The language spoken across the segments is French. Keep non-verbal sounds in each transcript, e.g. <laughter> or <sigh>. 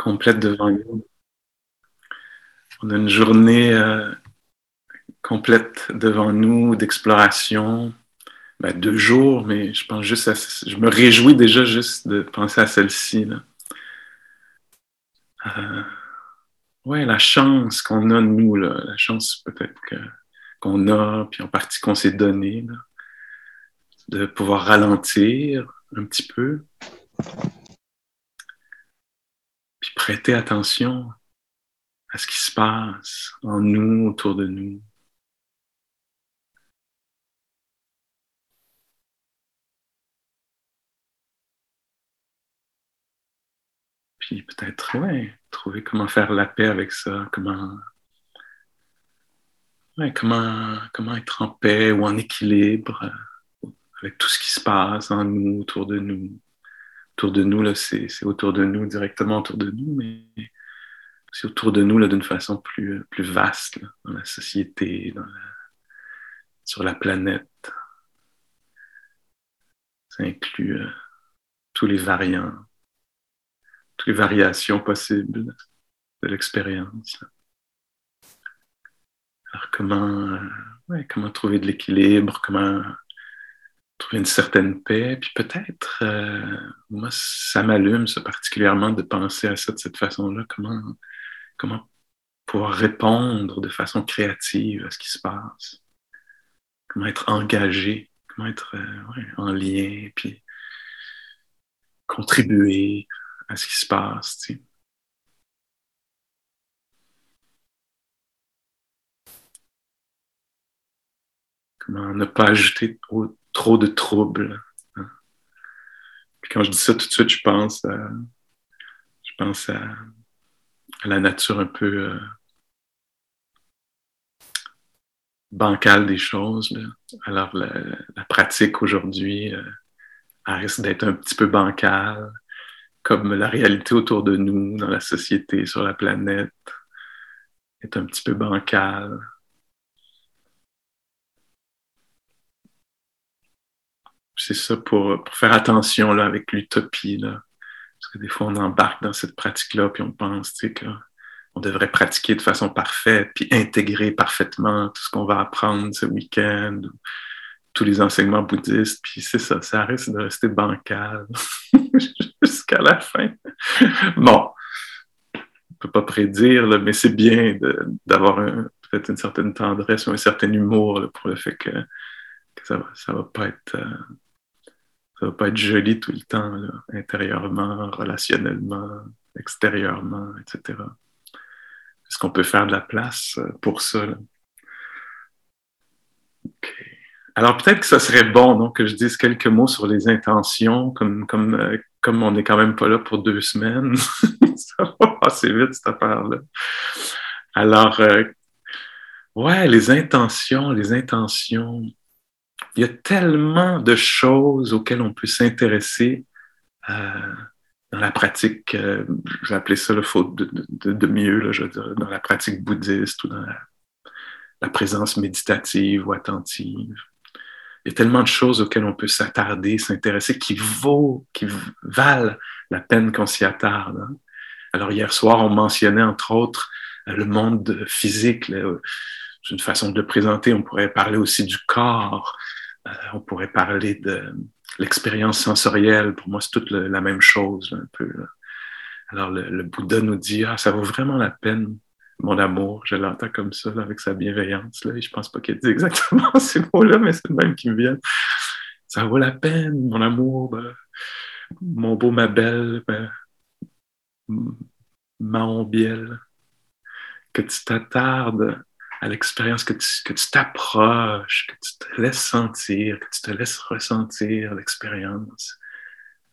complète devant nous. On a une journée euh, complète devant nous d'exploration. Ben, deux jours, mais je pense juste à, je me réjouis déjà juste de penser à celle-ci. Euh, ouais, la chance qu'on a, nous, la chance peut-être qu'on a, puis en partie qu'on s'est donné, de pouvoir ralentir un petit peu, prêter attention à ce qui se passe en nous, autour de nous. Puis peut-être, trouver comment faire la paix avec ça, comment, comment, comment être en paix ou en équilibre avec tout ce qui se passe en nous, autour de nous. Autour de nous, là, c'est, autour de nous, directement autour de nous, mais c'est autour de nous là, d'une façon plus, plus vaste, dans la société, sur la planète. Ça inclut euh, tous les variants toutes les variations possibles de l'expérience. Alors comment, euh, comment trouver de l'équilibre, comment trouver une certaine paix, puis peut-être, euh, moi, ça m'allume, ça particulièrement, de penser à ça de cette façon-là, comment, comment pouvoir répondre de façon créative à ce qui se passe, comment être engagé, comment être euh, en lien, puis contribuer, à ce qui se passe. Tu Comment ne pas ajouter trop, de troubles. Puis quand je dis ça, tout de suite, je pense à, je pense à, la nature un peu euh, bancale des choses. Alors, la, pratique aujourd'hui, euh, risque d'être un petit peu bancale comme la réalité autour de nous, dans la société, sur la planète, est un petit peu bancale. C'est ça pour, faire attention là, avec l'utopie. Parce que des fois, on embarque dans cette pratique-là, puis on pense qu'on devrait pratiquer de façon parfaite, puis intégrer parfaitement tout ce qu'on va apprendre ce week-end, tous les enseignements bouddhistes, puis c'est ça, ça risque de rester bancal. <laughs> jusqu'à la fin. bon, on ne peut pas prédire, mais c'est bien d'avoir peut-être une certaine tendresse ou un certain humour pour le fait que, ça ne va, pas être... Euh, va pas être joli tout le temps, intérieurement, relationnellement, extérieurement, etc. Est-ce qu'on peut faire de la place euh, pour ça? Alors peut-être que ce serait bon que je dise quelques mots sur les intentions, comme, euh, on n'est quand même pas là pour deux semaines. <laughs> ça va passer vite cette affaire-là. Alors, euh, ouais, les intentions, les intentions. Il y a tellement de choses auxquelles on peut s'intéresser euh, dans la pratique, je vais appeler ça le faute de, mieux, dans la pratique bouddhiste ou dans la présence méditative ou attentive il y a tellement de choses auxquelles on peut s'attarder, s'intéresser, qui qui valent la peine qu'on s'y attarde. Hein. Alors hier soir, on mentionnait entre autres le monde physique. C'est une façon de le présenter. On pourrait parler aussi du corps. Euh, on pourrait parler de l'expérience sensorielle. Pour moi, c'est toute la même chose un peu. Alors le, Bouddha nous dit ah, ça vaut vraiment la peine mon amour, je l'entends comme ça, avec sa bienveillance. Là, et je pense pas qu'elle dit exactement <laughs> ces mots-là, mais c'est le même qui me viennent. Ça vaut la peine, mon amour, ben, mon beau, ma belle, ben, ma ombielle, que tu t'attardes à l'expérience, que tu, t'approches, que tu te laisses sentir, que tu te laisses ressentir l'expérience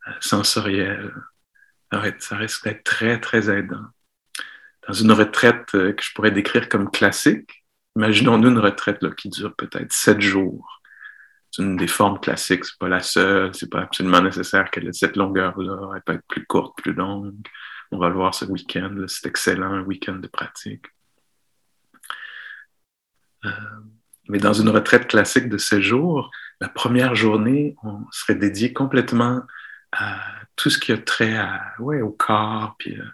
euh, sensorielle. Ça risque d'être très, très aidant dans une retraite euh, que je pourrais décrire comme classique. Imaginons-nous une retraite là, qui dure peut-être sept jours. C'est une des formes classiques, c'est pas la seule, c'est pas absolument nécessaire qu'elle ait cette longueur-là. Elle peut être plus courte, plus longue. On va le voir ce week-end. C'est excellent, un week-end de pratique. Euh, mais dans une retraite classique de sept jours, la première journée, on serait dédié complètement à tout ce qui a trait ouais, au corps, puis euh,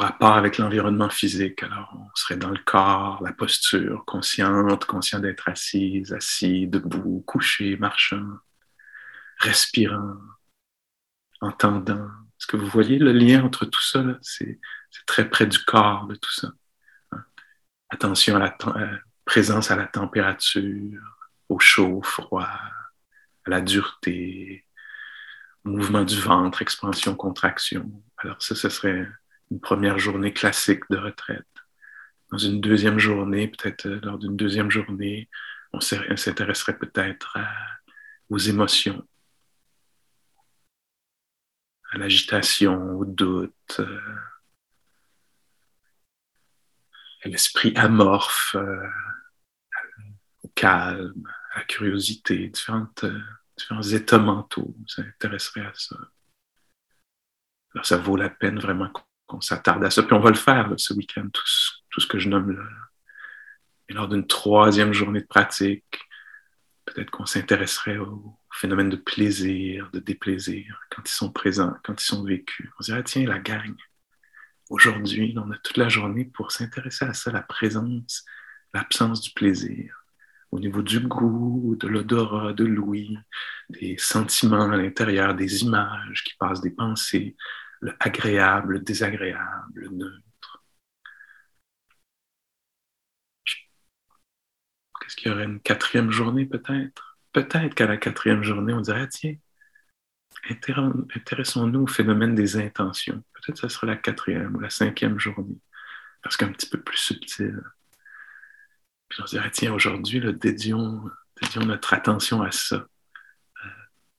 rapport avec l'environnement physique. Alors, on serait dans le corps, la posture, consciente, conscient d'être assise, assis, debout, couché, marchant, respirant, entendant. Est-ce que vous voyez le lien entre tout ça? C'est très près du corps de tout ça. Attention à la euh, présence à la température, au chaud, au froid, à la dureté, mouvement du ventre, expansion, contraction. Alors ça, ce serait une première journée classique de retraite. Dans une deuxième journée, peut-être euh, lors d'une deuxième journée, on s'intéresserait peut-être aux émotions, à l'agitation, au doute, euh, l'esprit amorphe, euh, au calme, à la curiosité, différentes, différents états mentaux. Ça intéresserait à ça. Alors, ça vaut la peine vraiment qu'on s'attarde à ça. Puis on va le faire ce week-end, tout, ce que je nomme là. Et lors d'une troisième journée de pratique, peut-être qu'on s'intéresserait aux phénomènes de plaisir, de déplaisir, quand ils sont présents, quand ils sont vécus. On dirait, tiens, la gang, aujourd'hui, on a toute la journée pour s'intéresser à ça, la présence, l'absence du plaisir, au niveau du goût, de l'odorat, de l'ouïe, des sentiments à l'intérieur, des images qui passent, des pensées, le agréable, le désagréable, le neutre. Qu'est-ce qu'il y aurait une quatrième journée peut-être? Peut-être qu'à la quatrième journée, on dirait, tiens, intéressons-nous au phénomène des intentions. Peut-être que ce sera la quatrième ou la cinquième journée, parce qu'un petit peu plus subtil. Puis on se dirait, tiens, aujourd'hui, dédions, dédions notre attention à ça, euh,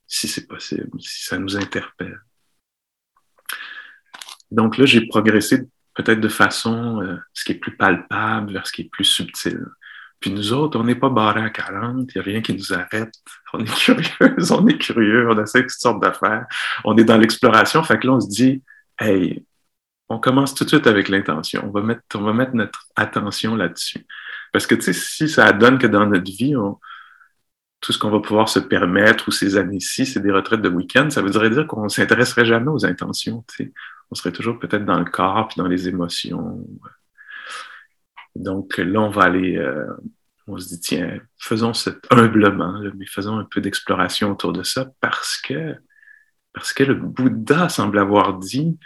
si c'est possible, si ça nous interpelle. Donc là, j'ai progressé peut-être de façon, euh, ce qui est plus palpable vers ce qui est plus subtil. Puis nous autres, on n'est pas barré à 40, il n'y a rien qui nous arrête. On est <laughs> curieux, on est curieux, on essaie toutes sortes d'affaires. On est dans l'exploration, fait que là, on se dit, hey, on commence tout de suite avec l'intention. On va mettre, on va mettre notre attention là-dessus. Parce que, tu sais, si ça donne que dans notre vie, tout ce qu'on va pouvoir se permettre ou ces années-ci, c'est des retraites de week-end, ça voudrait dire qu'on ne s'intéresserait jamais aux intentions. Tu sais on serait toujours peut-être dans le corps, puis dans les émotions. Donc là, on va aller, euh, on se dit, tiens, faisons cet humblement, mais faisons un peu d'exploration autour de ça parce que, parce que le Bouddha semble avoir dit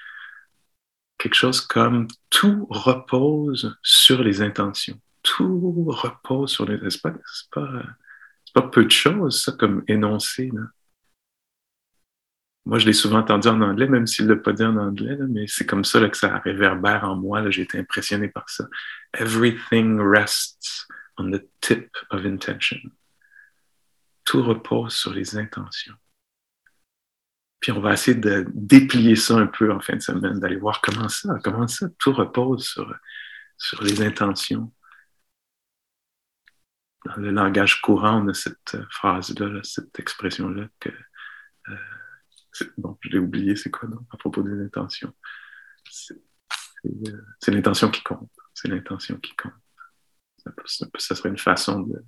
quelque chose comme tout repose sur les intentions. Tout repose sur les... C'est pas, pas, pas peu de choses, ça, comme énoncé. Moi, je l'ai souvent entendu en anglais, même s'il ne l'a pas dit en anglais, mais c'est comme ça que ça réverbère en moi. J'ai été impressionné par ça. Everything rests on the tip of intention. Tout repose sur les intentions. Puis on va essayer de déplier ça un peu en fin de semaine, d'aller voir comment ça, comment ça, tout repose sur, sur les intentions. Dans le langage courant, on a cette phrase-là, cette expression-là que euh, Bon, je l'ai oublié, c'est quoi à propos des intentions? C'est euh, l'intention qui compte. C'est l'intention qui compte. Ça, serait une façon de,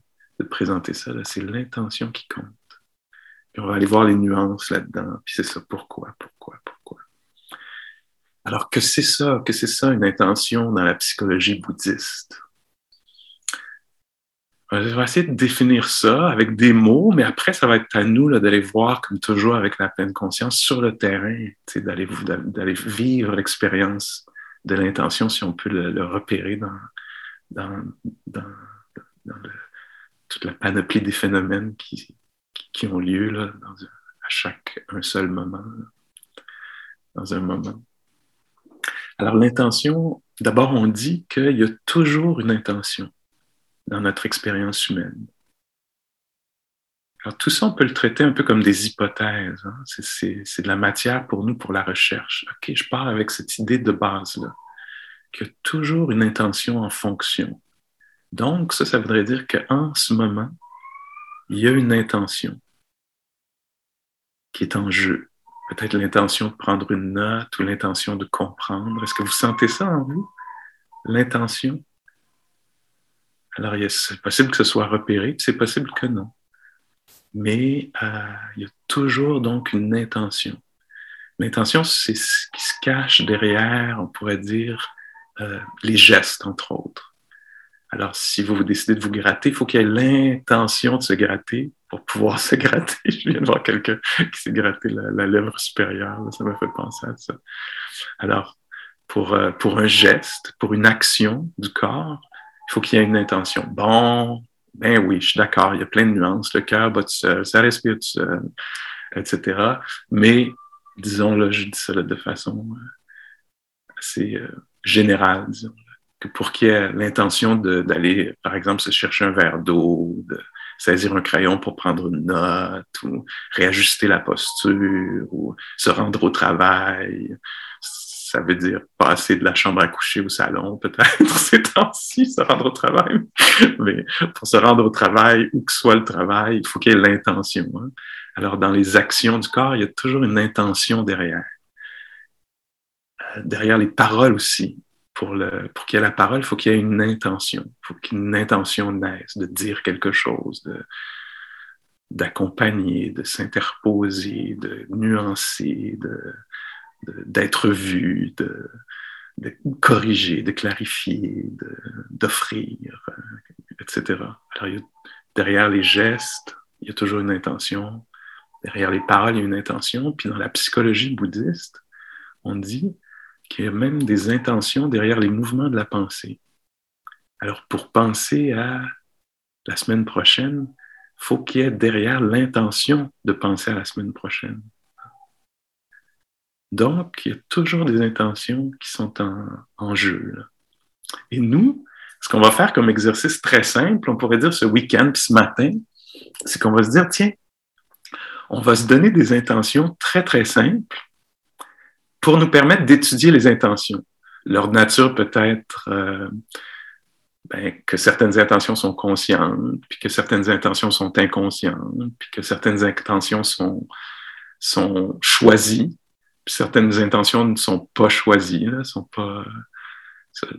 présenter ça. C'est l'intention qui compte. Puis on va aller voir les nuances là-dedans. Puis c'est ça, pourquoi, pourquoi, pourquoi. Alors que c'est ça, que c'est ça une intention dans la psychologie bouddhiste? Euh, je vais essayer de définir ça avec des mots, mais après, ça va être à nous d'aller voir, comme toujours avec la pleine conscience, sur le terrain, d'aller, vivre l'expérience de l'intention, si on peut le, repérer dans, dans, dans, toute la panoplie des phénomènes qui, qui, ont lieu là, à chaque un seul moment, dans un moment. Alors l'intention, d'abord on dit qu'il y a toujours une intention dans notre expérience humaine. Alors tout ça, on peut le traiter un peu comme des hypothèses. Hein. C'est de la matière pour nous, pour la recherche. OK, je pars avec cette idée de base-là, qu'il y a toujours une intention en fonction. Donc, ça, ça voudrait dire qu'en ce moment, il y a une intention qui est en jeu. Peut-être l'intention de prendre une note ou l'intention de comprendre. Est-ce que vous sentez ça en vous? L'intention? Alors, c'est possible que ce soit repéré, c'est possible que non. Mais euh, il y a toujours donc une intention. L'intention, c'est ce qui se cache derrière, on pourrait dire, euh, les gestes, entre autres. Alors, si vous, vous décidez de vous gratter, il faut qu'il y ait l'intention de se gratter pour pouvoir <laughs> se gratter. Je viens de voir quelqu'un qui s'est gratté la, lèvre supérieure. Ça m'a fait penser à ça. Alors, pour, euh, pour un geste, pour une action du corps, il faut qu'il y ait une intention. Bon, ben oui, je suis d'accord, il y a plein de nuances. Le cœur bat tout seul, ça respire tout seul, etc. Mais, disons, là, je dis ça de façon euh, assez euh, générale, disons. Que pour qu'il y ait l'intention d'aller, par exemple, se chercher un verre d'eau, de saisir un crayon pour prendre une note, ou réajuster la posture, ou se rendre au travail, ça veut dire passer de la chambre à coucher au salon, peut-être <laughs> ces temps-ci, se rendre au travail. Mais pour se rendre au travail, où que soit le travail, il faut qu'il y ait l'intention. Hein. Alors, dans les actions du corps, il y a toujours une intention derrière. Euh, derrière les paroles aussi. Pour, pour qu'il y ait la parole, il faut qu'il y ait une intention. Il faut qu'il y ait une intention naisse, de dire quelque chose, d'accompagner, de s'interposer, de nuancer, de, d'être vu, de, corriger, de clarifier, d'offrir, euh, etc. Alors, derrière les gestes, il y a toujours une intention. Derrière les paroles, il y a une intention. Puis dans la psychologie bouddhiste, on dit qu'il y a même des intentions derrière les mouvements de la pensée. Alors, pour penser à la semaine prochaine, faut qu'il y ait derrière l'intention de penser à la semaine prochaine. Donc, il y a toujours des intentions qui sont en, jeu. Et nous, ce qu'on va faire comme exercice très simple, on pourrait dire ce week-end, puis ce matin, c'est qu'on va se dire, tiens, on va se donner des intentions très, très simples pour nous permettre d'étudier les intentions. Leur nature peut être euh, ben, que certaines intentions sont conscientes, puis que certaines intentions sont inconscientes, puis que certaines intentions sont, sont choisies, certaines intentions ne sont pas choisies, ne sont pas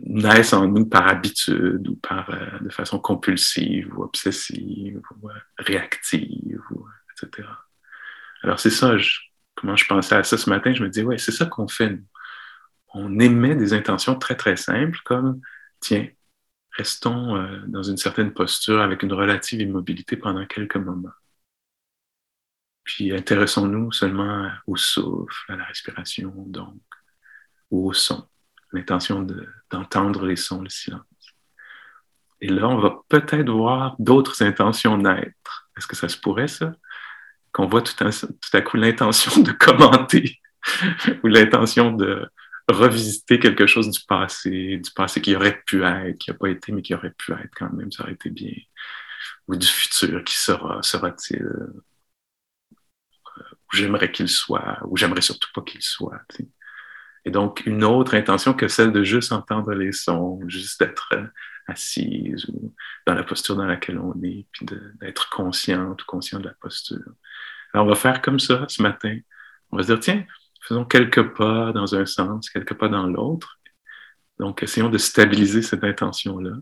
naissent en nous par habitude ou par euh, de façon compulsive ou obsessive ou euh, réactive, ou, etc. Alors c'est ça, comment je pensais à ça ce matin, je me disais, ouais, c'est ça qu'on fait. Nous. On émet des intentions très très simples comme, tiens, restons euh, dans une certaine posture avec une relative immobilité pendant quelques moments. Puis intéressons-nous seulement au souffle, à la respiration, donc, ou au son, l'intention d'entendre les sons, le silence. Et là, on va peut-être voir d'autres intentions naître. Est-ce que ça se pourrait, ça? Qu'on voit tout, à coup l'intention de commenter <laughs> ou l'intention de revisiter quelque chose du passé, du passé qui aurait pu être, qui n'a pas été, mais qui aurait pu être quand même, ça aurait été bien. Ou du futur, qui sera, sera-t-il? J'aimerais qu'il soit, ou j'aimerais surtout pas qu'il soit. Et donc, une autre intention que celle de juste entendre les sons, juste d'être euh, assise ou dans la posture dans laquelle on est, puis d'être consciente ou conscient de la posture. Alors, on va faire comme ça ce matin. On va se dire, tiens, faisons quelques pas dans un sens, quelques pas dans l'autre. Donc, essayons de stabiliser cette intention-là.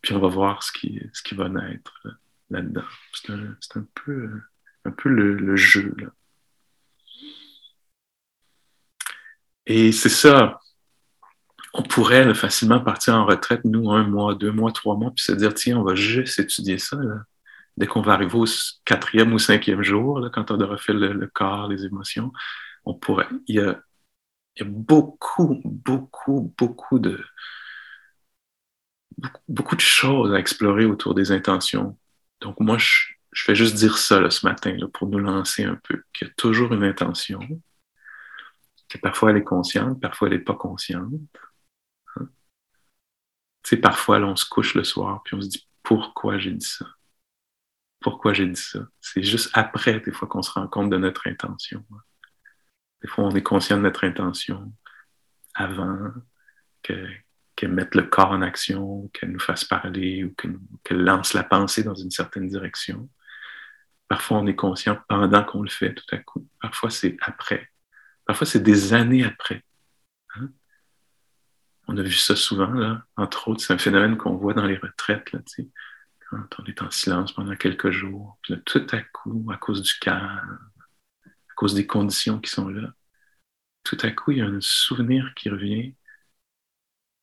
Puis on va voir ce qui, ce qui va naître là-dedans. C'est un, un, peu, un peu le, le jeu. Là. Et c'est ça. On pourrait facilement partir en retraite, nous, un mois, deux mois, trois mois, puis se dire, tiens, on va juste étudier ça. Dès qu'on va arriver au quatrième ou cinquième jour, là, quand on aura fait le, corps, les émotions, on pourrait. Il y a, beaucoup, beaucoup, beaucoup de, beaucoup, de choses à explorer autour des intentions. Donc, moi, je, je fais juste dire ça là, ce matin là, pour nous lancer un peu, qu'il y a toujours une intention, parfois elle est consciente, parfois elle n'est pas consciente. Hein? Tu sais, parfois, on se couche le soir, puis on se dit pourquoi j'ai dit ça? Pourquoi j'ai dit ça? C'est juste après, des fois, qu'on se rend compte de notre intention. Hein. Des fois, on est conscient de notre intention avant qu'elle mette le corps en action, qu'elle nous fasse parler ou qu'elle lance la pensée dans une certaine direction. Parfois, on est conscient pendant qu'on le fait tout à coup. Parfois, c'est après. Parfois, c'est des années après. Hein. On a vu ça souvent, là. entre autres, c'est un phénomène qu'on voit dans les retraites, là, quand on est en silence pendant quelques jours. Puis tout à coup, à cause du calme, à cause des conditions qui sont là, tout à coup, il y a un souvenir qui revient.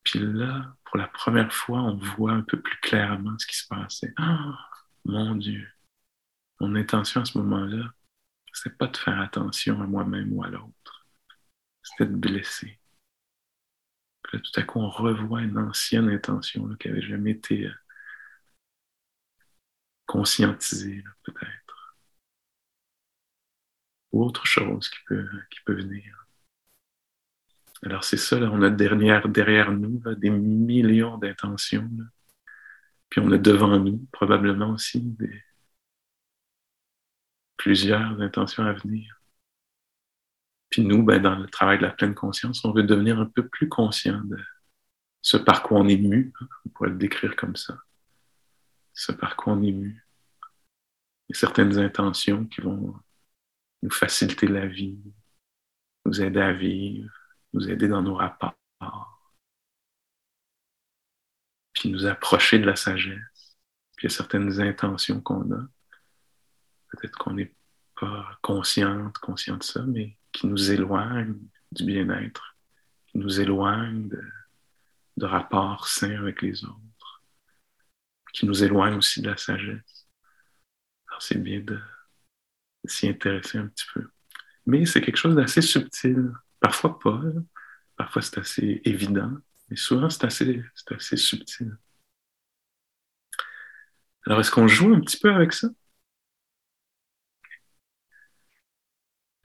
Puis là, pour la première fois, on voit un peu plus clairement ce qui se passait. Ah, mon Dieu. Mon intention à ce moment-là, c'était pas de faire attention à moi-même ou à l'autre. C'était de blesser. Puis là, tout à coup, on revoit une ancienne intention qui n'avait jamais été euh, conscientisée, peut-être. Ou autre chose qui peut, qui peut venir. Alors c'est ça, on a derrière, derrière nous des millions d'intentions. Puis on a devant nous probablement aussi des, plusieurs intentions à venir. Puis nous, ben, dans le travail de la pleine conscience, on veut devenir un peu plus conscient de ce par quoi on est mu, hein, on pourrait le décrire comme ça. Ce par quoi on est mu. A certaines intentions qui vont nous faciliter la vie, nous aider à vivre, nous aider dans nos rapports, puis nous approcher de la sagesse. Puis il y a certaines intentions qu'on a, peut-être qu'on n'est pas consciente, conscient de ça, mais qui nous éloignent du bien-être, qui nous éloignent de, de rapports sains avec les autres, qui nous éloignent aussi de la sagesse. Alors c'est bien de s'y intéresser un petit peu. Mais c'est quelque chose d'assez subtil. Parfois pas. Parfois c'est assez évident. Mais souvent c'est assez, assez subtil. Alors est-ce qu'on joue un petit peu avec ça?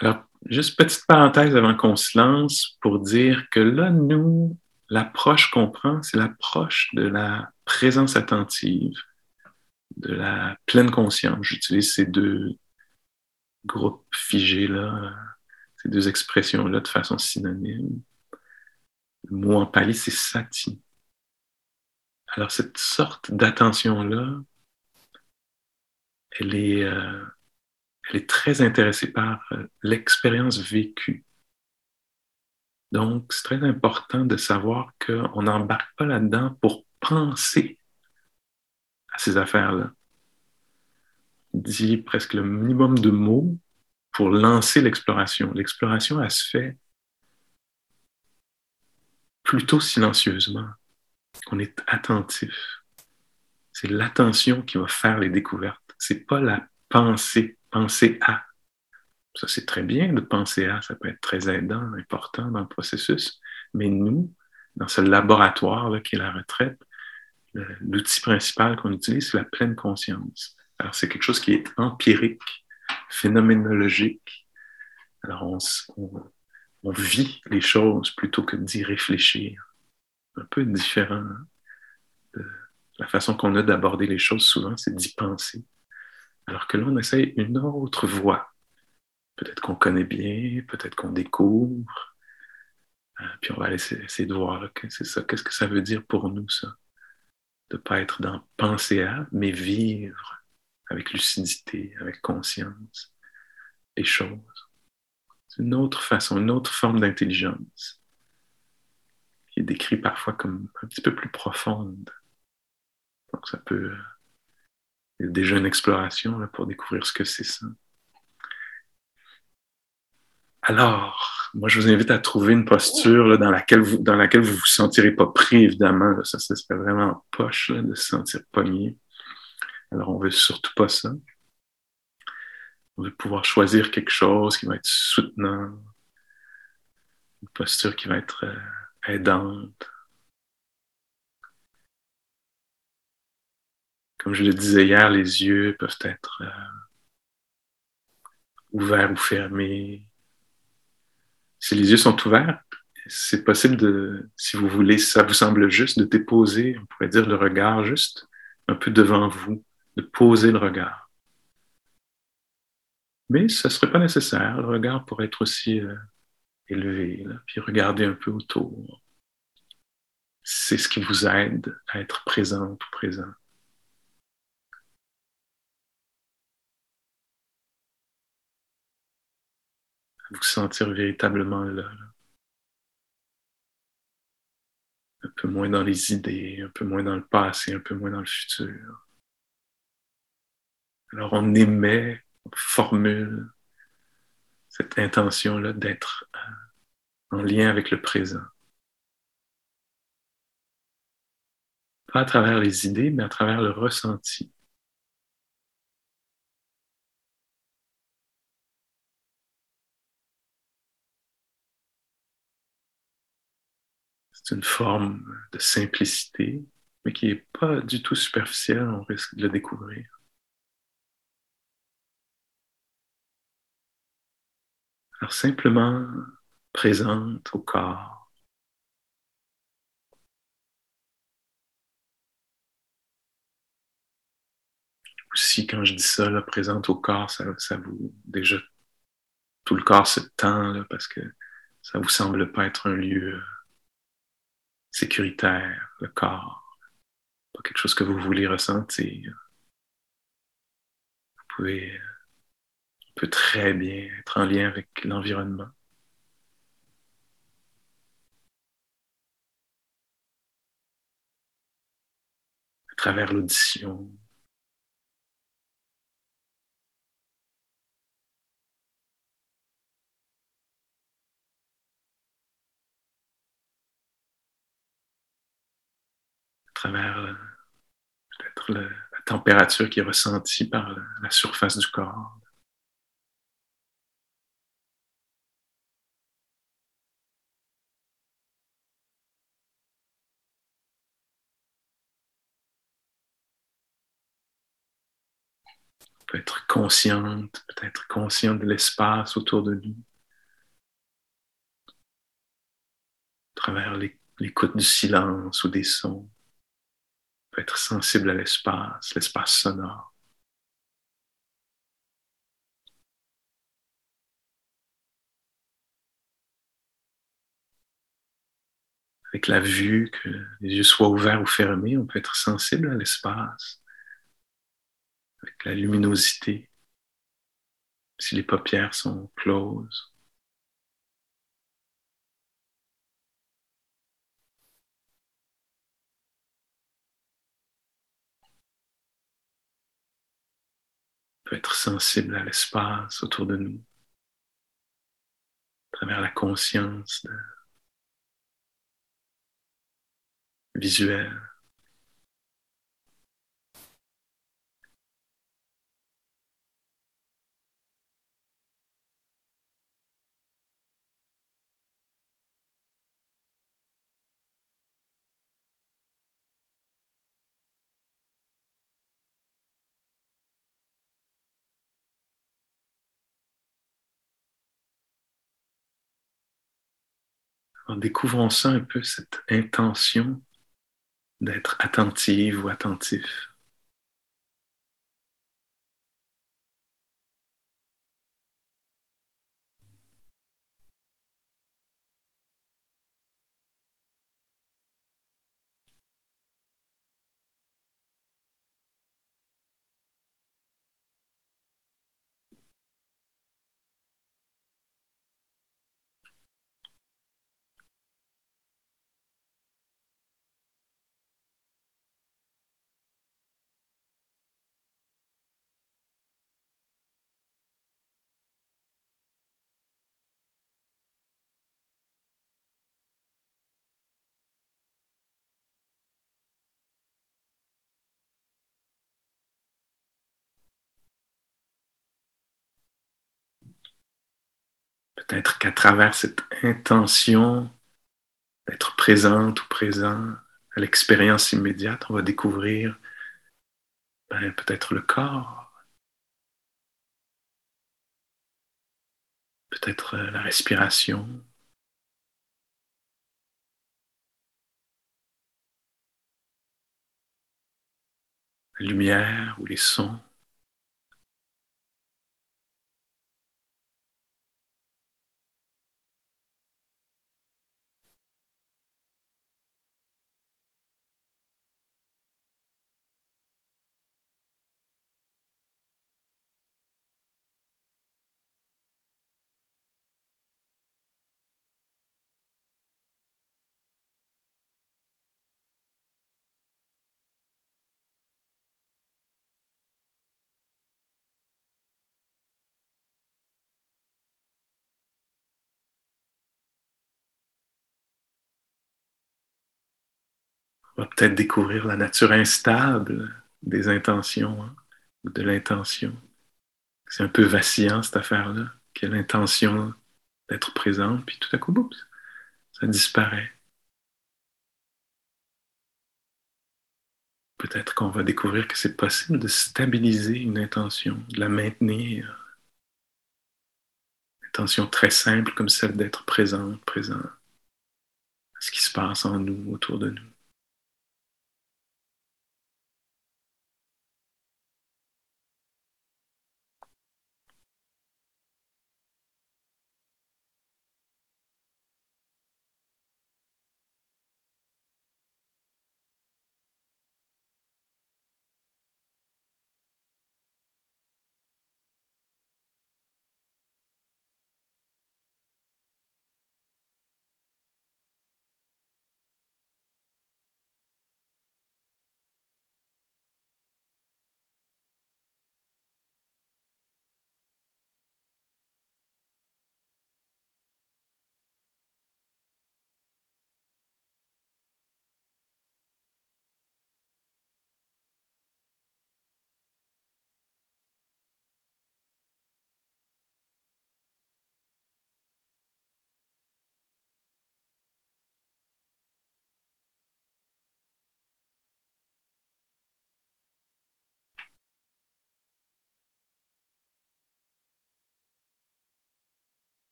Alors, juste petite parenthèse avant qu'on se lance pour dire que là, nous, l'approche qu'on prend, c'est l'approche de la présence attentive, de la pleine conscience. J'utilise ces deux groupes figés-là ces deux expressions-là de façon synonyme. Le mot en pali, c'est sati. Alors, cette sorte d'attention-là, elle est, euh, elle est très intéressée par euh, l'expérience vécue. Donc, c'est très important de savoir qu'on n'embarque pas là-dedans pour penser à ces affaires-là. Dit presque le minimum de mots pour lancer l'exploration. L'exploration, elle se fait plutôt silencieusement. On est attentif. C'est l'attention qui va faire les découvertes. C'est pas la pensée, penser à. Ça, c'est très bien de penser à, ça peut être très aidant, important dans le processus. Mais nous, dans ce laboratoire là, qui est la retraite, l'outil principal qu'on utilise, c'est la pleine conscience. Alors, c'est quelque chose qui est empirique, phénoménologique. Alors, on, vit les choses plutôt que d'y réfléchir. Un peu différent. De la façon qu'on a d'aborder les choses, souvent, c'est d'y penser. Alors que là, on essaye une autre voie. Peut-être qu'on connaît bien, peut-être qu'on découvre. Euh, puis on va essayer de voir, c'est ça, qu'est-ce que ça veut dire pour nous, ça? De ne pas être dans penser à, mais vivre avec lucidité, avec conscience, les choses. C'est une autre façon, une autre forme d'intelligence qui est décrite parfois comme un petit peu plus profonde. Donc ça peut... Il y a déjà une exploration là, pour découvrir ce que c'est ça. Alors, moi, je vous invite à trouver une posture là, dans, laquelle vous, dans laquelle vous vous sentirez pas pris, évidemment. Ça, ça serait vraiment poche là, de se sentir pogné. Alors, on veut surtout pas ça. On veut pouvoir choisir quelque chose qui va être soutenant, une posture qui va être euh, aidante. Comme je le disais hier, les yeux peuvent être euh, ouverts ou fermés. Si les yeux sont ouverts, c'est possible de, si vous voulez, si ça vous semble juste, de déposer, on pourrait dire, le regard juste un peu devant vous de poser le regard. Mais ce ne serait pas nécessaire. Le regard pourrait être aussi euh, élevé, puis regarder un peu autour. C'est ce qui vous aide à être présent ou présent. Vous sentir véritablement là. Un peu moins dans les idées, un peu moins dans le passé, un peu moins dans le futur. Alors on émet, on formule cette intention-là d'être euh, en lien avec le présent. Pas à travers les idées, mais à travers le ressenti. C'est une forme de simplicité, mais qui n'est pas du tout superficielle, on risque de le découvrir. Alors simplement présente au corps. Aussi, quand je dis ça, présente au corps, ça, ça vous déjà tout le corps se tend parce que ça vous semble pas être un lieu sécuritaire, le corps, pas quelque chose que vous voulez ressentir. Vous pouvez, peut très bien être en lien avec l'environnement. À travers l'audition, travers euh, peut-être la température qui est ressentie par la surface du corps. peut être consciente, peut-être consciente de l'espace autour de nous, à travers l'écoute du silence ou des sons être sensible à l'espace, l'espace sonore. Avec la vue, que les yeux soient ouverts ou fermés, on peut être sensible à l'espace, avec la luminosité, si les paupières sont closes. Être sensible à l'espace autour de nous, à travers la conscience visuelle. En découvrant ça un peu, cette intention d'être attentive ou attentif. Peut-être qu'à travers cette intention d'être présente ou présent à l'expérience immédiate, on va découvrir ben, peut-être le corps, peut-être euh, la respiration, la lumière ou les sons. Va peut-être découvrir la nature instable des intentions, hein, de l'intention. C'est un peu vacillant cette affaire-là, qui a l'intention d'être présente, puis tout à coup, oups, ça disparaît. Peut-être qu'on va découvrir que c'est possible de stabiliser une intention, de la maintenir. Une intention très simple comme celle d'être présente, présent à ce qui se passe en nous, autour de nous.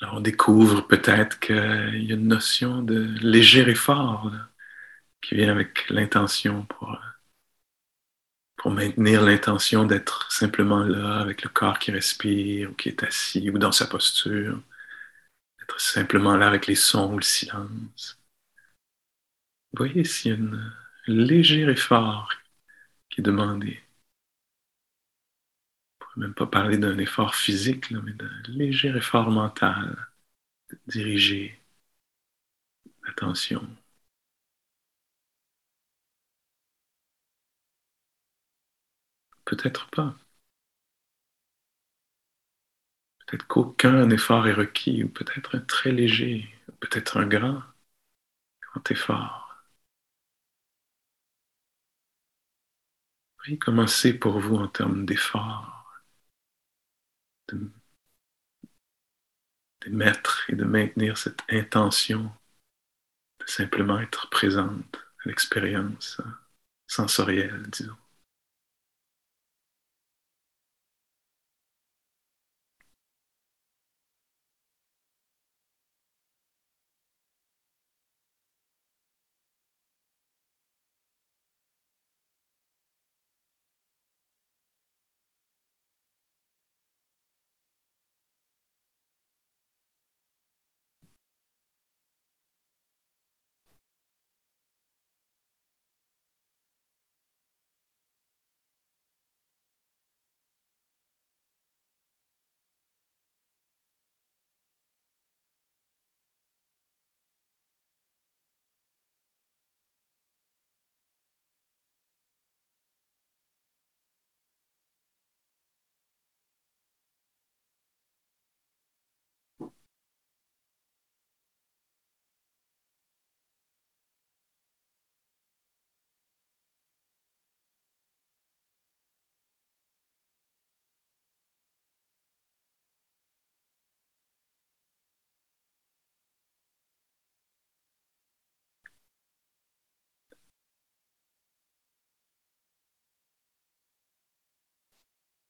Alors on découvre peut-être qu'il y a une notion de léger effort qui vient avec l'intention pour, pour maintenir l'intention d'être simplement là avec le corps qui respire ou qui est assis ou dans sa posture, d'être simplement là avec les sons ou le silence. Vous voyez s'il y a un léger effort qui est demandé même pas parler d'un effort physique, mais d'un léger effort mental, de diriger l'attention. Peut-être pas. Peut-être qu'aucun effort est requis, ou peut-être un très léger, peut-être un grand, grand effort. Oui, comment pour vous en termes d'effort? De, mettre et de maintenir cette intention de simplement être présente à l'expérience sensorielle, disons.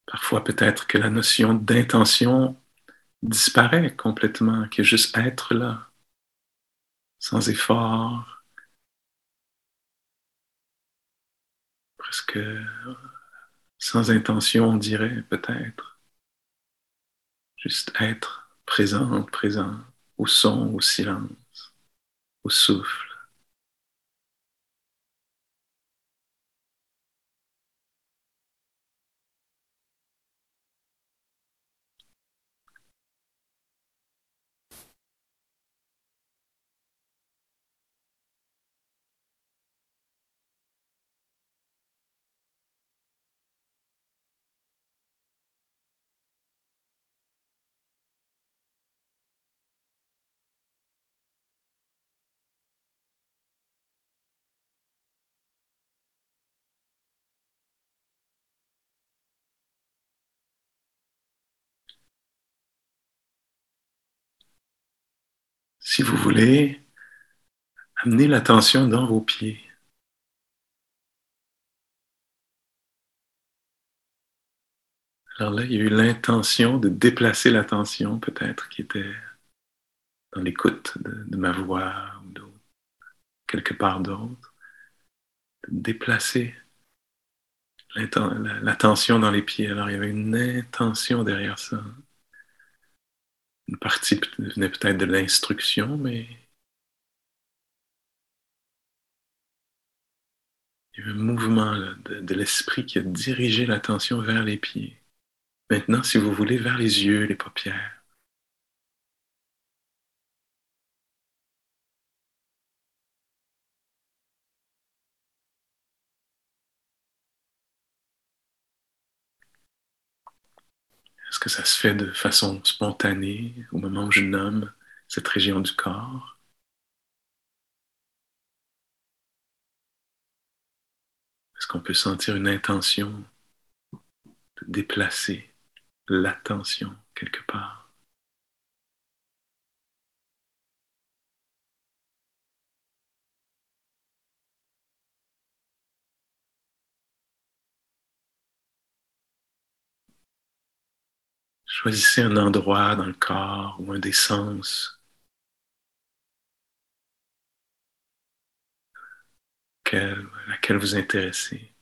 Parfois, peut-être que la notion d'intention disparaît complètement, que juste être là, sans effort, presque sans intention, on dirait peut-être. Juste être présent, présent, au son, au silence, au souffle. Si vous voulez, amenez l'attention dans vos pieds. Alors là, il y a eu l'intention de déplacer l'attention, peut-être, qui était dans l'écoute de, ma voix ou de quelque part d'autre. De déplacer l'attention dans les pieds. Alors, il y avait une intention derrière ça. Une partie venait peut-être de l'instruction, mais il y a un mouvement de, de l'esprit qui a dirigé l'attention vers les pieds. Maintenant, si vous voulez, vers les yeux, les paupières. Est-ce que ça se fait de façon spontanée au moment où je nomme cette région du corps? Est-ce qu'on peut sentir une intention de déplacer l'attention quelque part? Choisissez un endroit dans le corps ou un des sens à laquelle vous intéressez.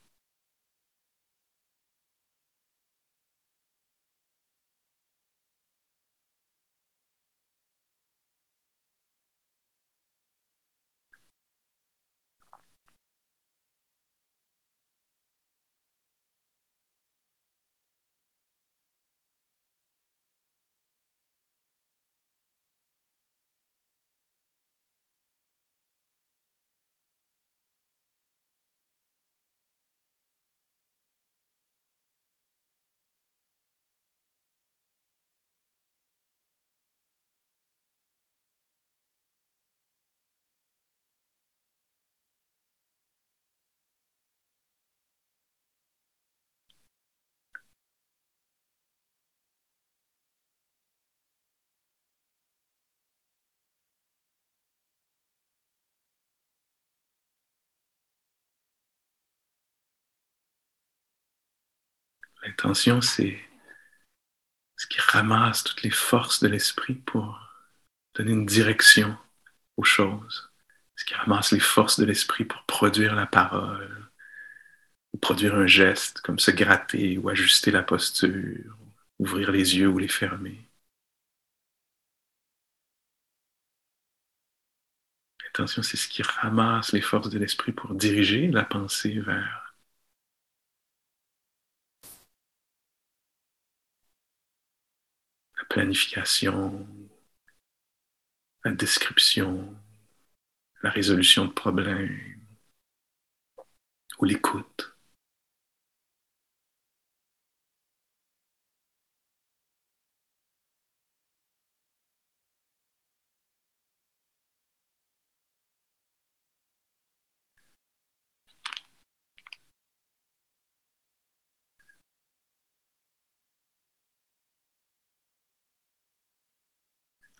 L'intention, c'est ce qui ramasse toutes les forces de l'esprit pour donner une direction aux choses. Ce qui ramasse les forces de l'esprit pour produire la parole, ou produire un geste, comme se gratter ou ajuster la posture, ouvrir les yeux ou les fermer. L'intention, c'est ce qui ramasse les forces de l'esprit pour diriger la pensée vers planification, la description, la résolution de problèmes ou l'écoute.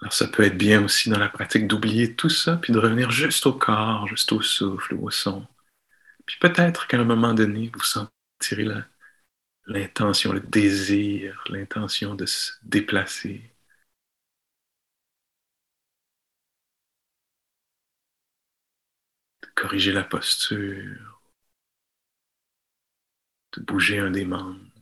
Alors ça peut être bien aussi dans la pratique d'oublier tout ça, puis de revenir juste au corps, juste au souffle ou au son. Puis peut-être qu'à un moment donné, vous sentirez l'intention, le désir, l'intention de se déplacer. de corriger la posture, de bouger un des membres.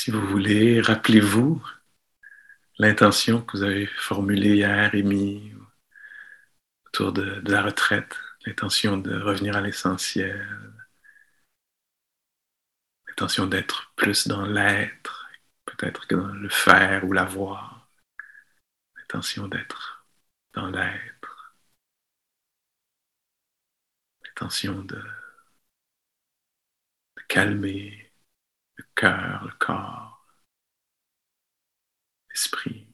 Si vous voulez, rappelez-vous l'intention que vous avez formulée hier, émise autour de, la retraite, l'intention de revenir à l'essentiel, l'intention d'être plus dans l'être, peut-être que dans le faire ou l'avoir, l'intention d'être dans l'être, l'intention de, calmer cœur, le corps, l'esprit.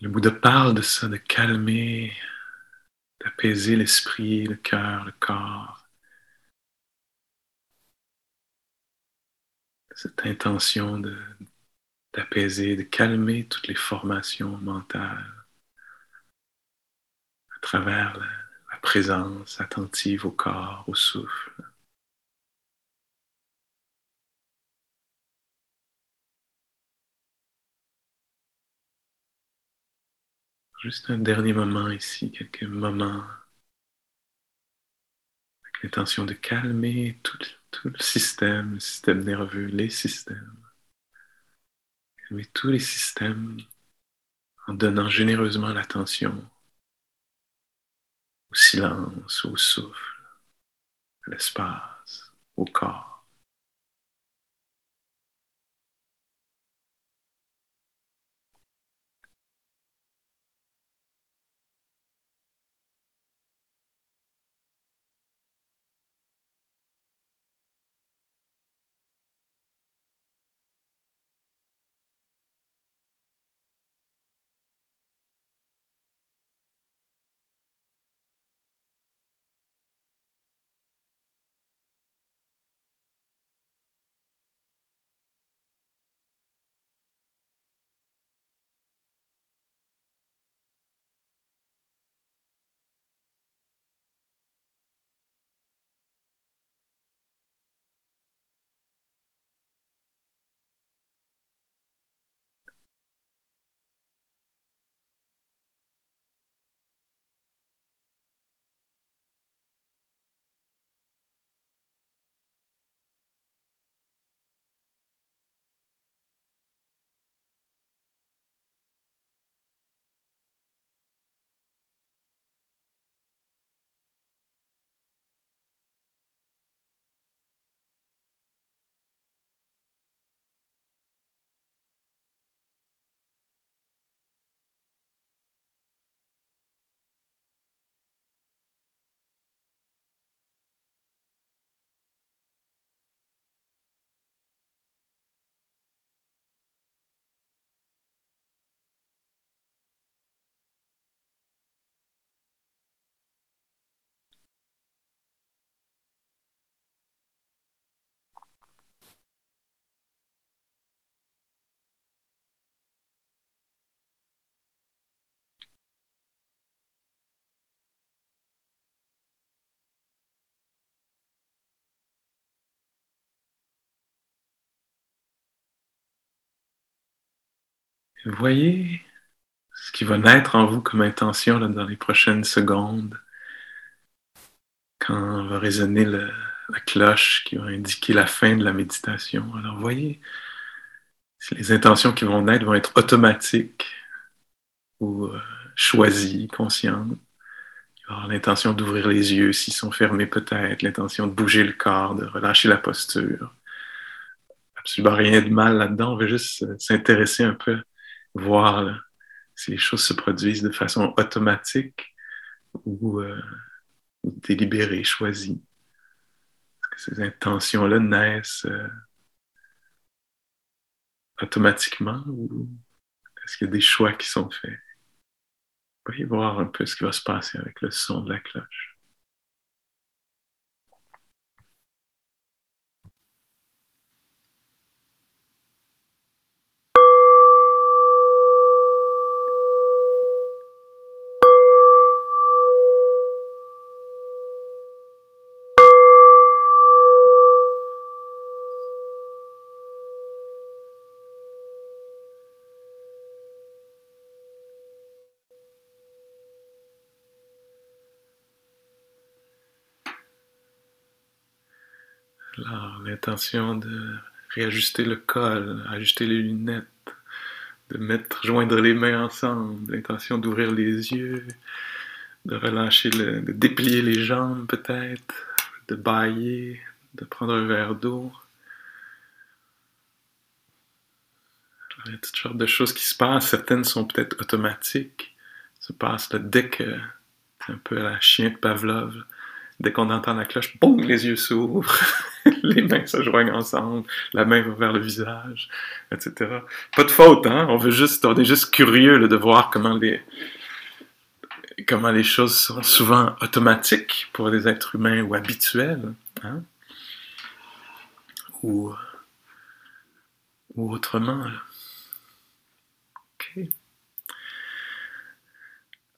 Le Bouddha parle de ça, de calmer, d'apaiser l'esprit, le cœur, le corps. Cette intention d'apaiser, de, calmer toutes les formations mentales à travers la présence attentive au corps, au souffle. Juste un dernier moment ici, quelques moments avec l'intention de calmer tout, le système, le système nerveux, les systèmes. Calmer tous les systèmes en donnant généreusement l'attention au silence, au souffle, à l'espace, au corps. Voyez ce qui va naître en vous comme intention dans les prochaines secondes, quand va résonner la cloche qui va indiquer la fin de la méditation. Alors voyez si les intentions qui vont naître vont être automatiques ou euh, choisies, conscientes. L'intention d'ouvrir les yeux s'ils sont fermés peut-être, l'intention de bouger le corps, de relâcher la posture. Absolument rien de mal là-dedans, on veut juste euh, s'intéresser un peu voir si les choses se produisent de façon automatique ou, euh, délibérée, choisie. Est-ce que ces intentions-là naissent euh, automatiquement ou est-ce qu'il y a des choix qui sont faits? Voyez voir un peu ce qui va se passer avec le son de la cloche. L'intention de réajuster le col, ajuster les lunettes, de mettre, joindre les mains ensemble, l'intention d'ouvrir les yeux, de relâcher, le, de déplier les jambes peut-être, de bailler, de prendre un verre d'eau. Il y a toutes sortes de choses qui se passent. Certaines sont peut-être automatiques. Se passent dès que c'est un peu la chien de Pavlov. Dès qu'on entend la cloche, boum, les yeux s'ouvrent. <laughs> <laughs> les mains se joignent ensemble, la main va vers le visage, etc. Pas de faute, hein? On veut juste, on est juste curieux de voir comment les, comment les choses sont souvent automatiques pour des êtres humains ou habituelles, hein? ou, ou autrement. OK.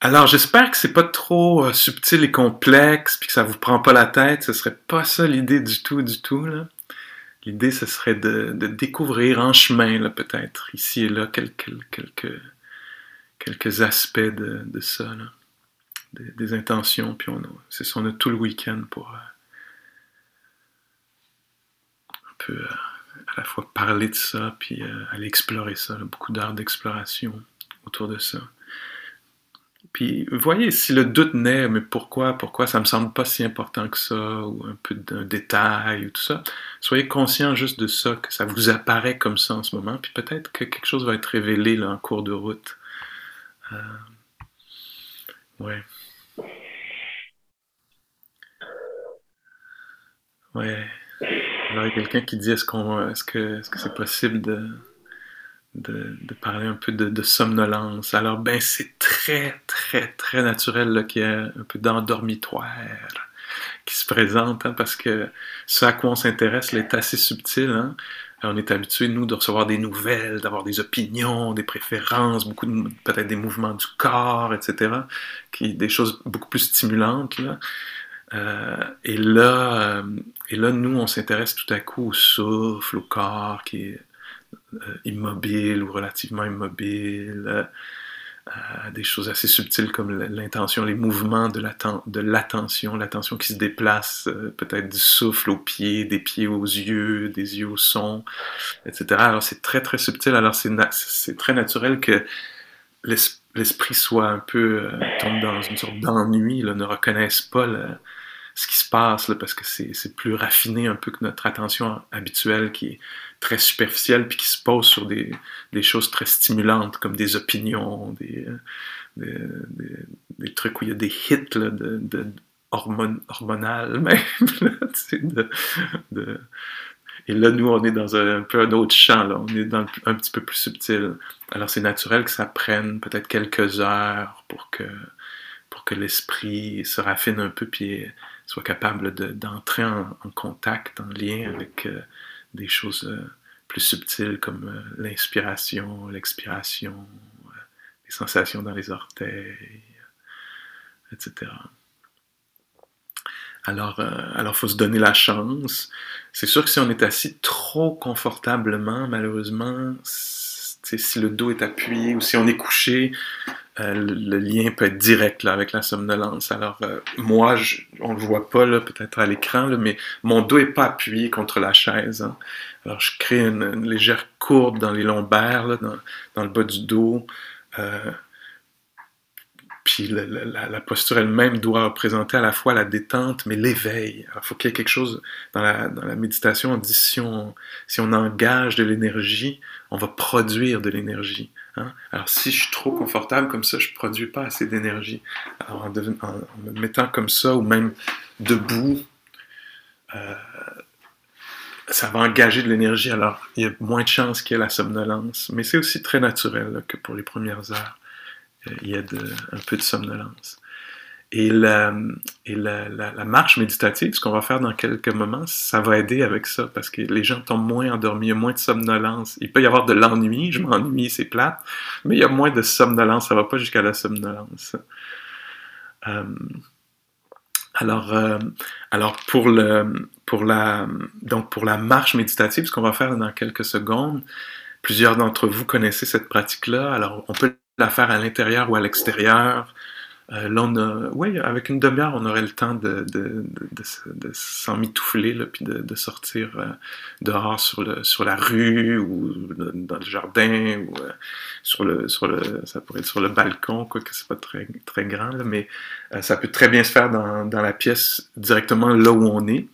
Alors, j'espère que c'est pas trop euh, subtil et complexe, puis que ça vous prend pas la tête. Ce serait pas ça l'idée du tout, du tout. L'idée, ce serait de, découvrir en chemin, peut-être, ici et là, quelques, quelques, aspects de, ça, Des, intentions. Puis on a, c'est ça, on a tout le week-end pour euh, un peu euh, à la fois parler de ça, puis aller explorer ça. beaucoup d'heures d'exploration autour de ça. Puis, voyez, si le doute naît, mais pourquoi, pourquoi ça me semble pas si important que ça, ou un peu d'un détail, ou tout ça, soyez conscient juste de ça, que ça vous apparaît comme ça en ce moment, puis peut-être que quelque chose va être révélé là, en cours de route. Euh... Ouais. Ouais. Alors, il y a quelqu'un qui dit est-ce qu'on est-ce que est-ce que c'est possible de de, parler un peu de, somnolence. Alors, ben, c'est très, très, très naturel qu'il y ait un peu d'endormitoire qui se présente, hein, parce que ce à quoi on s'intéresse est assez subtil. Hein. On est habitué, nous, de recevoir des nouvelles, d'avoir des opinions, des préférences, beaucoup peut-être des mouvements du corps, etc., qui, des choses beaucoup plus stimulantes. Là. Euh, et, là, euh, et là, nous, on s'intéresse tout à coup au souffle, au corps, qui est immobile ou relativement immobile, euh, euh, des choses assez subtiles comme l'intention, les mouvements de l'attention, l'attention qui se déplace peut-être du souffle aux pieds, des pieds aux yeux, des yeux au son, etc. Alors c'est très très subtil, alors c'est très naturel que l'esprit soit un peu, tombe dans une sorte d'ennui, ne reconnaisse pas ce qui se passe, parce que c'est plus raffiné un peu que notre attention habituelle qui est très superficielle, puis qui se pose sur des, choses très stimulantes, comme des opinions, des, des, trucs où il y a des hits là, de, de hormonales <laughs> même. et là, nous, on est dans un, peu un autre champ, là. on est dans un petit peu plus subtil. Alors c'est naturel que ça prenne peut-être quelques heures pour que, pour que l'esprit se raffine un peu, puis soit capable d'entrer en, contact, en lien avec euh, des choses euh, plus subtiles comme euh, l'inspiration, l'expiration, les sensations dans les orteils, etc. Alors, alors, faut se donner la chance. C'est sûr que si on est assis trop confortablement, malheureusement, si le dos est appuyé ou si on est couché, euh, le, lien peut être direct là, avec la somnolence. Alors, euh, moi, je, on le voit pas peut-être à l'écran, mais mon dos est pas appuyé contre la chaise. Hein. Alors, je crée une, légère courbe dans les lombaires, dans, le bas du dos. Euh, puis la, posture elle-même doit représenter à la fois la détente, mais l'éveil. Il faut qu'il y ait quelque chose dans la, dans la méditation. On dit si on, si on engage de l'énergie, on va produire de l'énergie. Hein. Alors, si je suis trop confortable comme ça, je ne produis pas assez d'énergie. Alors, en, me mettant comme ça, ou même debout, euh, ça va engager de l'énergie. Alors, il y a moins de chances qu'il y ait la somnolence. Mais c'est aussi très naturel que pour les premières heures il y a un peu de somnolence. Et, la, marche méditative, ce qu'on va faire dans quelques moments, ça va aider avec ça, parce que les gens tombent moins endormis, il y a moins de somnolence. Il peut y avoir de l'ennui, je m'ennuie, c'est plate, mais il y a moins de somnolence, ça va pas jusqu'à la somnolence. Euh, alors, euh, alors pour, le, pour, la, donc pour la marche méditative, ce qu'on va faire dans quelques secondes, plusieurs d'entre vous connaissez cette pratique-là, alors on peut la faire à l'intérieur ou à l'extérieur. Euh, là, oui, avec une demi-heure, on aurait le temps de, de, de, de s'en mitoufler, là, puis de, sortir euh, dehors sur, le, sur la rue ou dans le jardin ou euh, sur le, sur le, ça pourrait être sur le balcon, quoi que c'est pas très, très grand, là, mais ça peut très bien se faire dans, dans la pièce directement là où on est.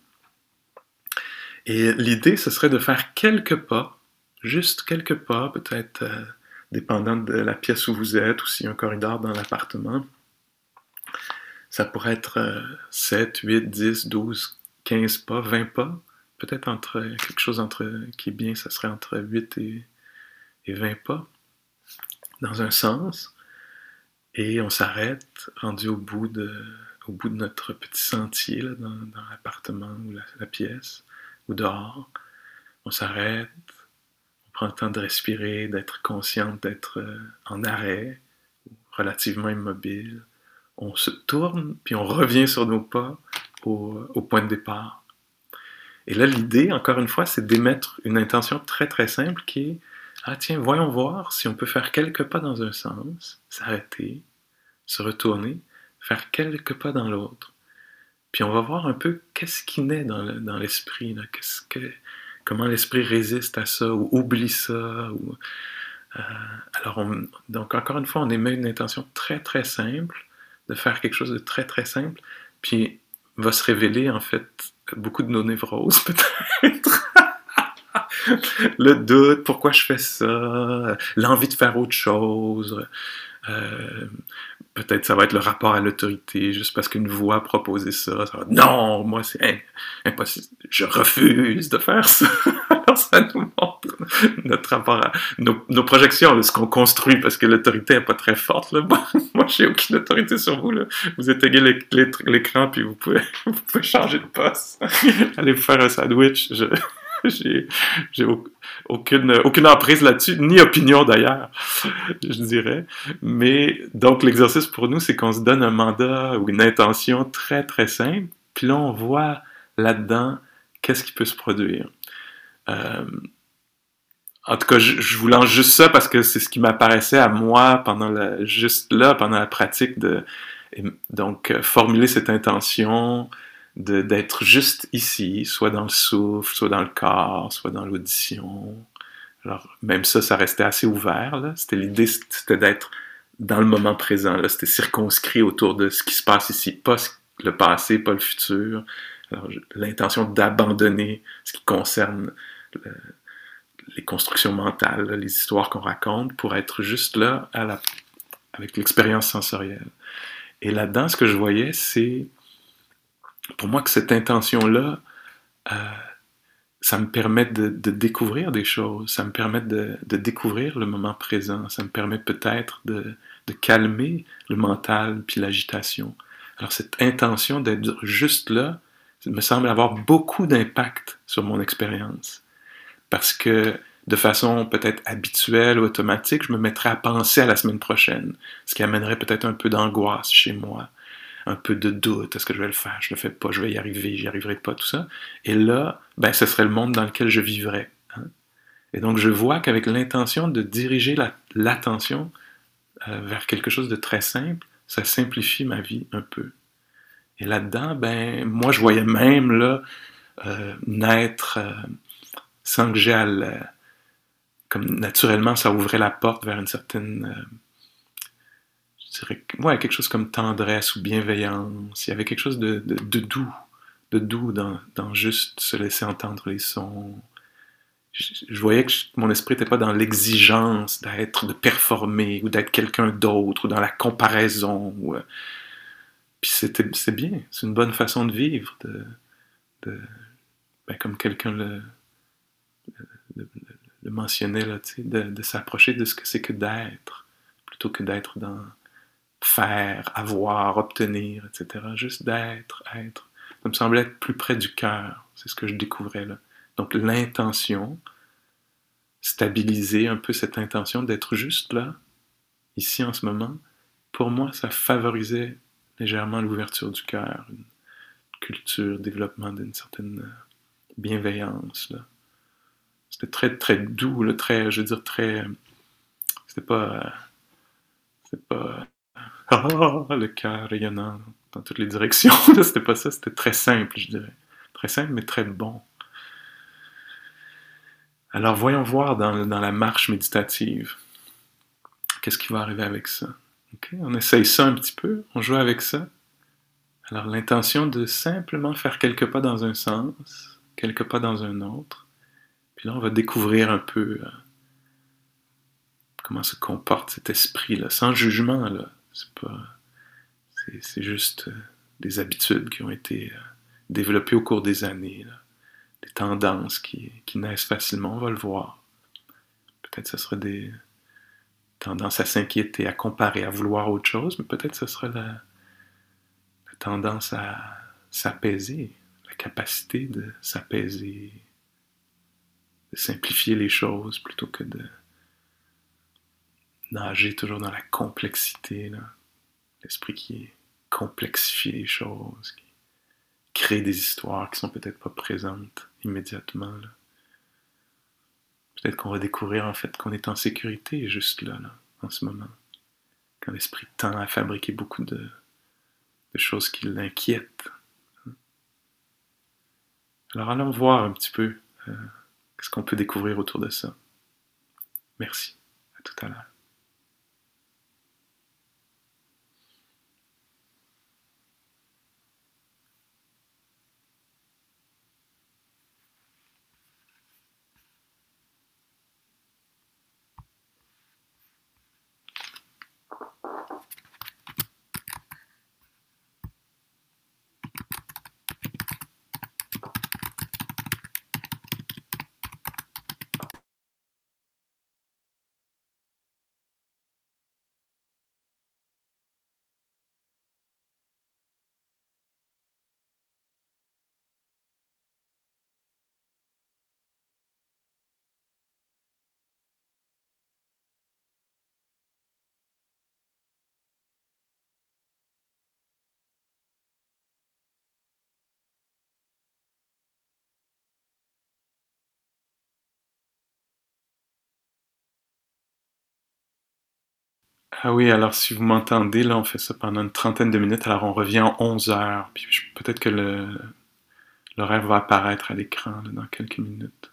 Et l'idée, ce serait de faire quelques pas, juste quelques pas, peut-être dépendant de la pièce où vous êtes ou s'il y a un corridor dans l'appartement. Ça pourrait être 7, 8, 10, 12, 15 pas, 20 pas, peut-être entre quelque chose qui est bien, ça serait entre 8 et, et 20 pas, dans un sens, et on s'arrête, rendu au bout de, notre petit sentier dans, l'appartement ou la, pièce, ou dehors. On s'arrête, on prend le temps de respirer, d'être conscient, d'être euh, en arrêt, relativement immobile. On se tourne, puis on revient sur nos pas au, point de départ. Et là, l'idée, encore une fois, c'est d'émettre une intention très très simple qui est Ah tiens, voyons voir si on peut faire quelques pas dans un sens, s'arrêter, se retourner, faire quelques pas dans l'autre. Puis on va voir un peu qu'est-ce qui naît dans l'esprit, qu'est-ce que, comment l'esprit résiste à ça ou oublie ça. Ou, euh, alors, donc encore une fois, on émet une intention très très simple de faire quelque chose de très très simple, puis va se révéler en fait beaucoup de nos névroses <laughs> peut-être. le doute, pourquoi je fais ça, l'envie de faire autre chose, euh, peut-être ça va être le rapport à l'autorité, juste parce qu'une voix a proposé ça. non, moi c'est impossible, je refuse de faire ça. <laughs> Alors ça nous montre notre rapport à nos, projections, ce qu'on construit, parce que l'autorité n'est pas très forte. Là. <laughs> moi, j'ai aucune autorité sur vous. Vous éteignez l'écran, puis vous pouvez, <laughs> vous pouvez changer de poste. Vous faire un sandwich. <laughs> j'ai aucune, aucune emprise là-dessus, ni opinion d'ailleurs, <laughs> je dirais. Mais donc, l'exercice pour nous, c'est qu'on se donne un mandat ou une intention très, très simple, puis là, on voit là-dedans qu'est-ce qui peut se produire. Euh, en tout cas, je, vous lance juste ça parce que c'est ce qui m'apparaissait à moi pendant la, juste là, pendant la pratique de donc euh, formuler cette intention, d'être juste ici, soit dans le souffle, soit dans le corps, soit dans l'audition. Alors, même ça, ça restait assez ouvert. C'était l'idée, c'était d'être dans le moment présent. C'était circonscrit autour de ce qui se passe ici, pas le passé, pas le futur. Alors, l'intention d'abandonner ce qui concerne les constructions mentales, les histoires qu'on raconte, pour être juste là à la, avec l'expérience sensorielle. Et là-dedans, ce que je voyais, c'est pour moi que cette intention-là, euh, ça me permet de, découvrir des choses, ça me permet de, découvrir le moment présent, ça me permet peut-être de, calmer le mental puis l'agitation. Alors cette intention d'être juste là, me semble avoir beaucoup d'impact sur mon expérience. Parce que de façon peut-être habituelle ou automatique, je me mettrais à penser à la semaine prochaine, ce qui amènerait peut-être un peu d'angoisse chez moi un peu de doute, est-ce que je vais le faire, je le fais pas, je vais y arriver, j'y arriverai pas, tout ça. Et là, ben, ce serait le monde dans lequel je vivrais. Hein. Et donc, je vois qu'avec l'intention de diriger l'attention euh, vers quelque chose de très simple, ça simplifie ma vie un peu. Et là-dedans, ben, moi, je voyais même là euh, naître euh, sans que j'aille comme naturellement, ça ouvrait la porte vers une certaine ouais, quelque chose comme tendresse ou bienveillance. Il y avait quelque chose de, doux, de doux dans, juste se laisser entendre les sons. Je, voyais que mon esprit n'était pas dans l'exigence d'être, de performer ou d'être quelqu'un d'autre ou dans la comparaison. Euh, puis c'est bien, c'est une bonne façon de vivre, de, ben, comme quelqu'un le, le, mentionnait, là, de, de s'approcher de ce que c'est que d'être, plutôt que d'être dans faire, avoir, obtenir, etc. Juste d'être, être. Ça me semblait être plus près du cœur. C'est ce que je découvrais là. Donc l'intention, stabiliser un peu cette intention d'être juste là, ici en ce moment, pour moi, ça favorisait légèrement l'ouverture du cœur, une culture, développement d'une certaine euh, bienveillance. Là. C'était très, très doux, très, je veux dire, très. C'était pas. Euh, c'était pas ah, le cœur rayonnant dans toutes les directions. <laughs> c'était pas ça, c'était très simple, je dirais. Très simple, mais très bon. Alors voyons voir dans, la marche méditative. Qu'est-ce qui va arriver avec ça? On essaye ça un petit peu, on joue avec ça. Alors l'intention de simplement faire quelques pas dans un sens, quelques pas dans un autre. Puis là, on va découvrir un peu euh, comment se comporte cet esprit-là, sans jugement, là, c'est pas. C'est juste euh, des habitudes qui ont été euh, développées au cours des années. des tendances qui, qui naissent facilement, on va le voir. Peut-être ce serait des tendances à s'inquiéter, à comparer, à vouloir autre chose, mais peut-être ce serait la, la tendance à s'apaiser, la capacité de s'apaiser, de simplifier les choses plutôt que de nager toujours dans la complexité, l'esprit qui complexifie les choses, qui crée des histoires qui sont peut-être pas présentes immédiatement. Peut-être qu'on va découvrir en fait qu'on est en sécurité juste là, là en ce moment. Quand l'esprit tend à fabriquer beaucoup de, choses qui l'inquiètent. Alors allons voir un petit peu euh, ce qu'on peut découvrir autour de ça. Merci. À tout à l'heure. Ah oui, alors si vous m'entendez, là, on fait ça pendant une trentaine de minutes, alors on revient en 11 heures, puis peut-être que l'horaire va apparaître à l'écran dans quelques minutes.